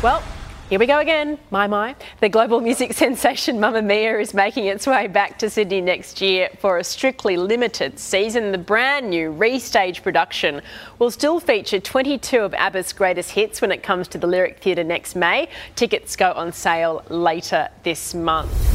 Well, here we go again, my my. The global music sensation Mamma Mia is making its way back to Sydney next year for a strictly limited season. The brand new restage production will still feature 22 of ABBA's greatest hits when it comes to the Lyric Theatre next May. Tickets go on sale later this month.